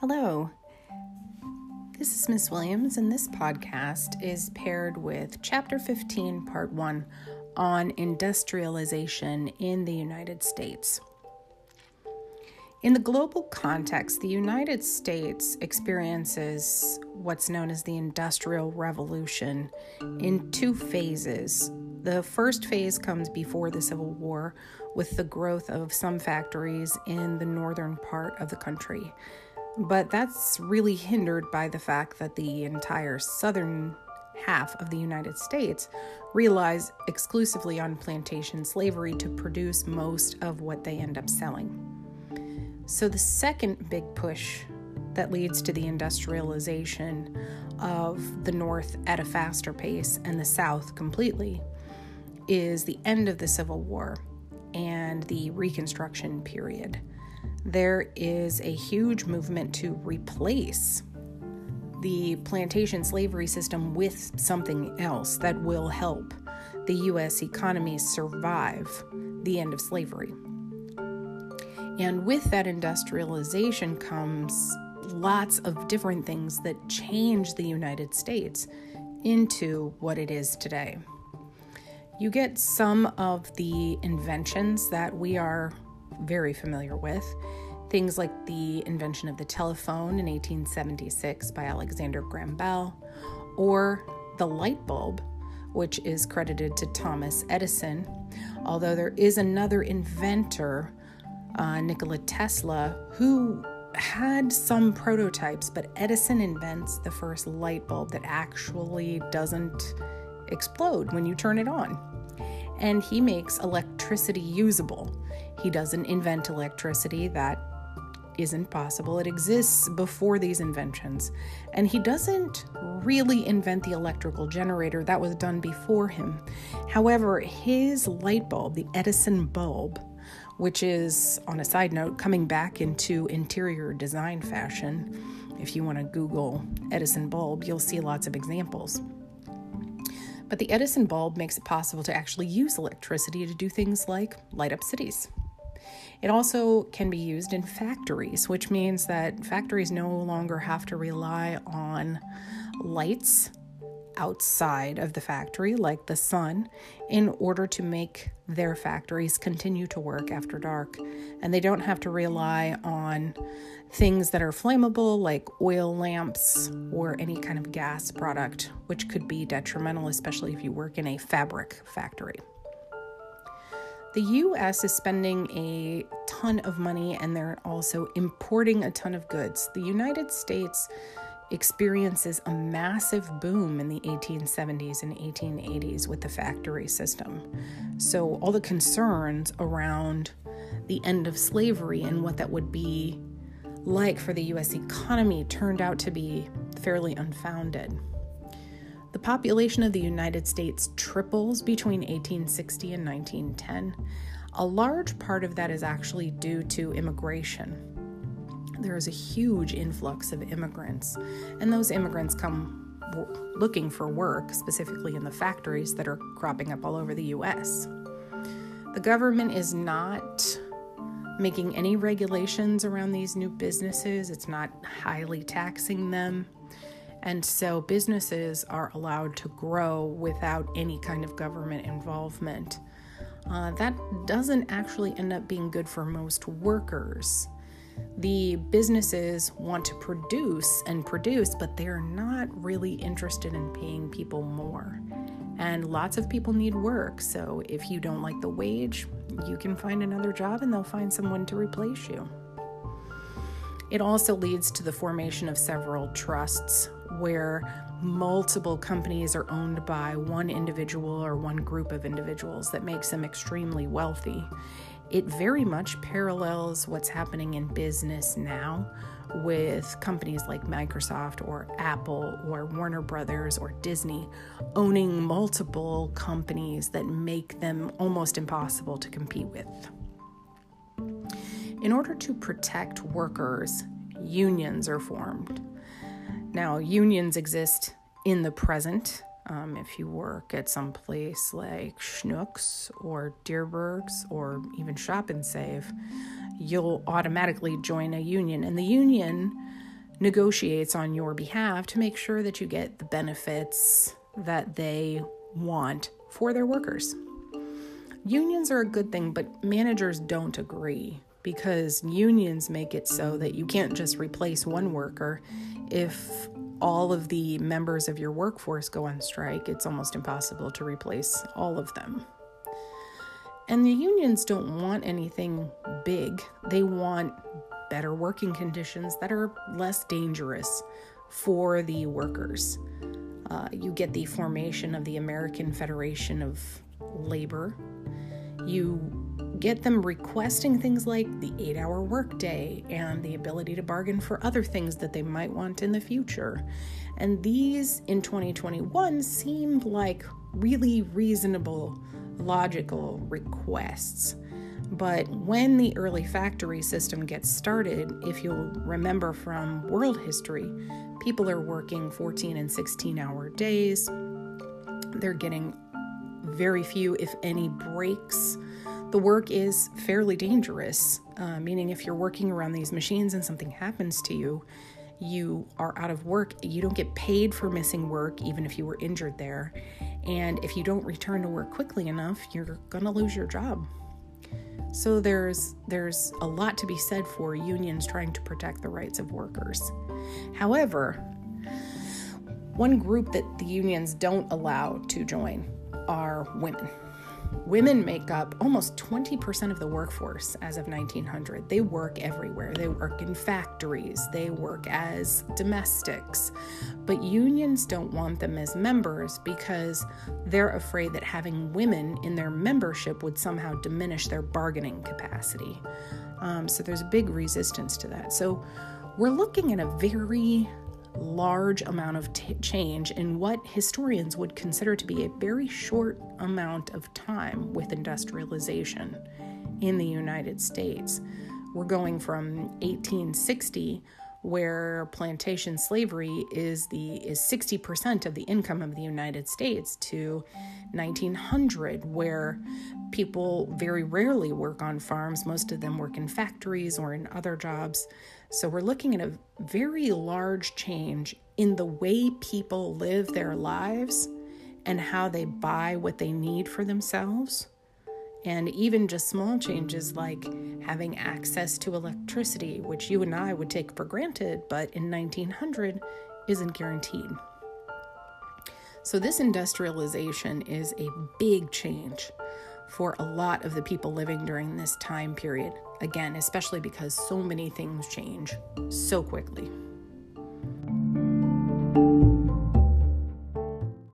Hello. This is Miss Williams, and this podcast is paired with Chapter 15, Part 1 on industrialization in the United States. In the global context, the United States experiences what's known as the Industrial Revolution in two phases. The first phase comes before the Civil War with the growth of some factories in the northern part of the country. But that's really hindered by the fact that the entire southern half of the United States relies exclusively on plantation slavery to produce most of what they end up selling. So, the second big push that leads to the industrialization of the North at a faster pace and the South completely is the end of the Civil War and the Reconstruction period. There is a huge movement to replace the plantation slavery system with something else that will help the U.S. economy survive the end of slavery. And with that industrialization comes lots of different things that change the United States into what it is today. You get some of the inventions that we are very familiar with, things like the invention of the telephone in 1876 by Alexander Graham Bell, or the light bulb, which is credited to Thomas Edison, although there is another inventor uh, Nikola Tesla, who had some prototypes, but Edison invents the first light bulb that actually doesn't explode when you turn it on. And he makes electricity usable. He doesn't invent electricity, that isn't possible. It exists before these inventions. And he doesn't really invent the electrical generator, that was done before him. However, his light bulb, the Edison bulb, which is, on a side note, coming back into interior design fashion. If you want to Google Edison bulb, you'll see lots of examples. But the Edison bulb makes it possible to actually use electricity to do things like light up cities. It also can be used in factories, which means that factories no longer have to rely on lights outside of the factory, like the sun, in order to make their factories continue to work after dark. And they don't have to rely on things that are flammable, like oil lamps or any kind of gas product, which could be detrimental, especially if you work in a fabric factory. The US is spending a ton of money and they're also importing a ton of goods. The United States experiences a massive boom in the 1870s and 1880s with the factory system. So, all the concerns around the end of slavery and what that would be like for the US economy turned out to be fairly unfounded. The population of the United States triples between 1860 and 1910. A large part of that is actually due to immigration there is a huge influx of immigrants, and those immigrants come w- looking for work, specifically in the factories that are cropping up all over the US. The government is not making any regulations around these new businesses, it's not highly taxing them. And so businesses are allowed to grow without any kind of government involvement. Uh, that doesn't actually end up being good for most workers the businesses want to produce and produce, but they're not really interested in paying people more. And lots of people need work, so if you don't like the wage, you can find another job and they'll find someone to replace you. It also leads to the formation of several trusts where multiple companies are owned by one individual or one group of individuals that makes them extremely wealthy it very much parallels what's happening in business now with companies like Microsoft or Apple or Warner Brothers or Disney owning multiple companies that make them almost impossible to compete with. In order to protect workers, unions are formed. Now, unions exist in the present um, if you work at some place like Schnucks or Dierberg's or even Shop and Save, you'll automatically join a union. And the union negotiates on your behalf to make sure that you get the benefits that they want for their workers. Unions are a good thing, but managers don't agree because unions make it so that you can't just replace one worker if all of the members of your workforce go on strike, it's almost impossible to replace all of them. And the unions don't want anything big, they want better working conditions that are less dangerous for the workers. Uh, you get the formation of the American Federation of Labor. You get them requesting things like the eight hour workday and the ability to bargain for other things that they might want in the future. And these in 2021 seemed like really reasonable, logical requests. But when the early factory system gets started, if you'll remember from world history, people are working 14 and 16 hour days. They're getting very few, if any, breaks the work is fairly dangerous, uh, meaning if you're working around these machines and something happens to you, you are out of work. You don't get paid for missing work, even if you were injured there. And if you don't return to work quickly enough, you're to lose your job. So there's there's a lot to be said for unions trying to protect the rights of workers. However, one group that the unions don't allow to join are women. Women make up almost 20% of the workforce as of 1900. They work everywhere. They work in factories, they work as domestics. But unions don't want them as members because they're afraid that having women in their membership would somehow diminish their bargaining capacity. Um, so there's a big resistance to that. So we're looking at a very large amount of t- change in what historians would consider to be a very short amount of time with industrialization in the United States. We're going from 1860 where plantation slavery is the is 60% of the income of the United States to 1900 where people very rarely work on farms most of them work in factories or in other jobs so we're looking at a very large change in the way people live their lives and how they buy what they need for themselves. And even just small changes like having access to electricity, which you and I would take for granted, but in 1900 isn't guaranteed. So, this industrialization is a big change for a lot of the people living during this time period. Again, especially because so many things change so quickly.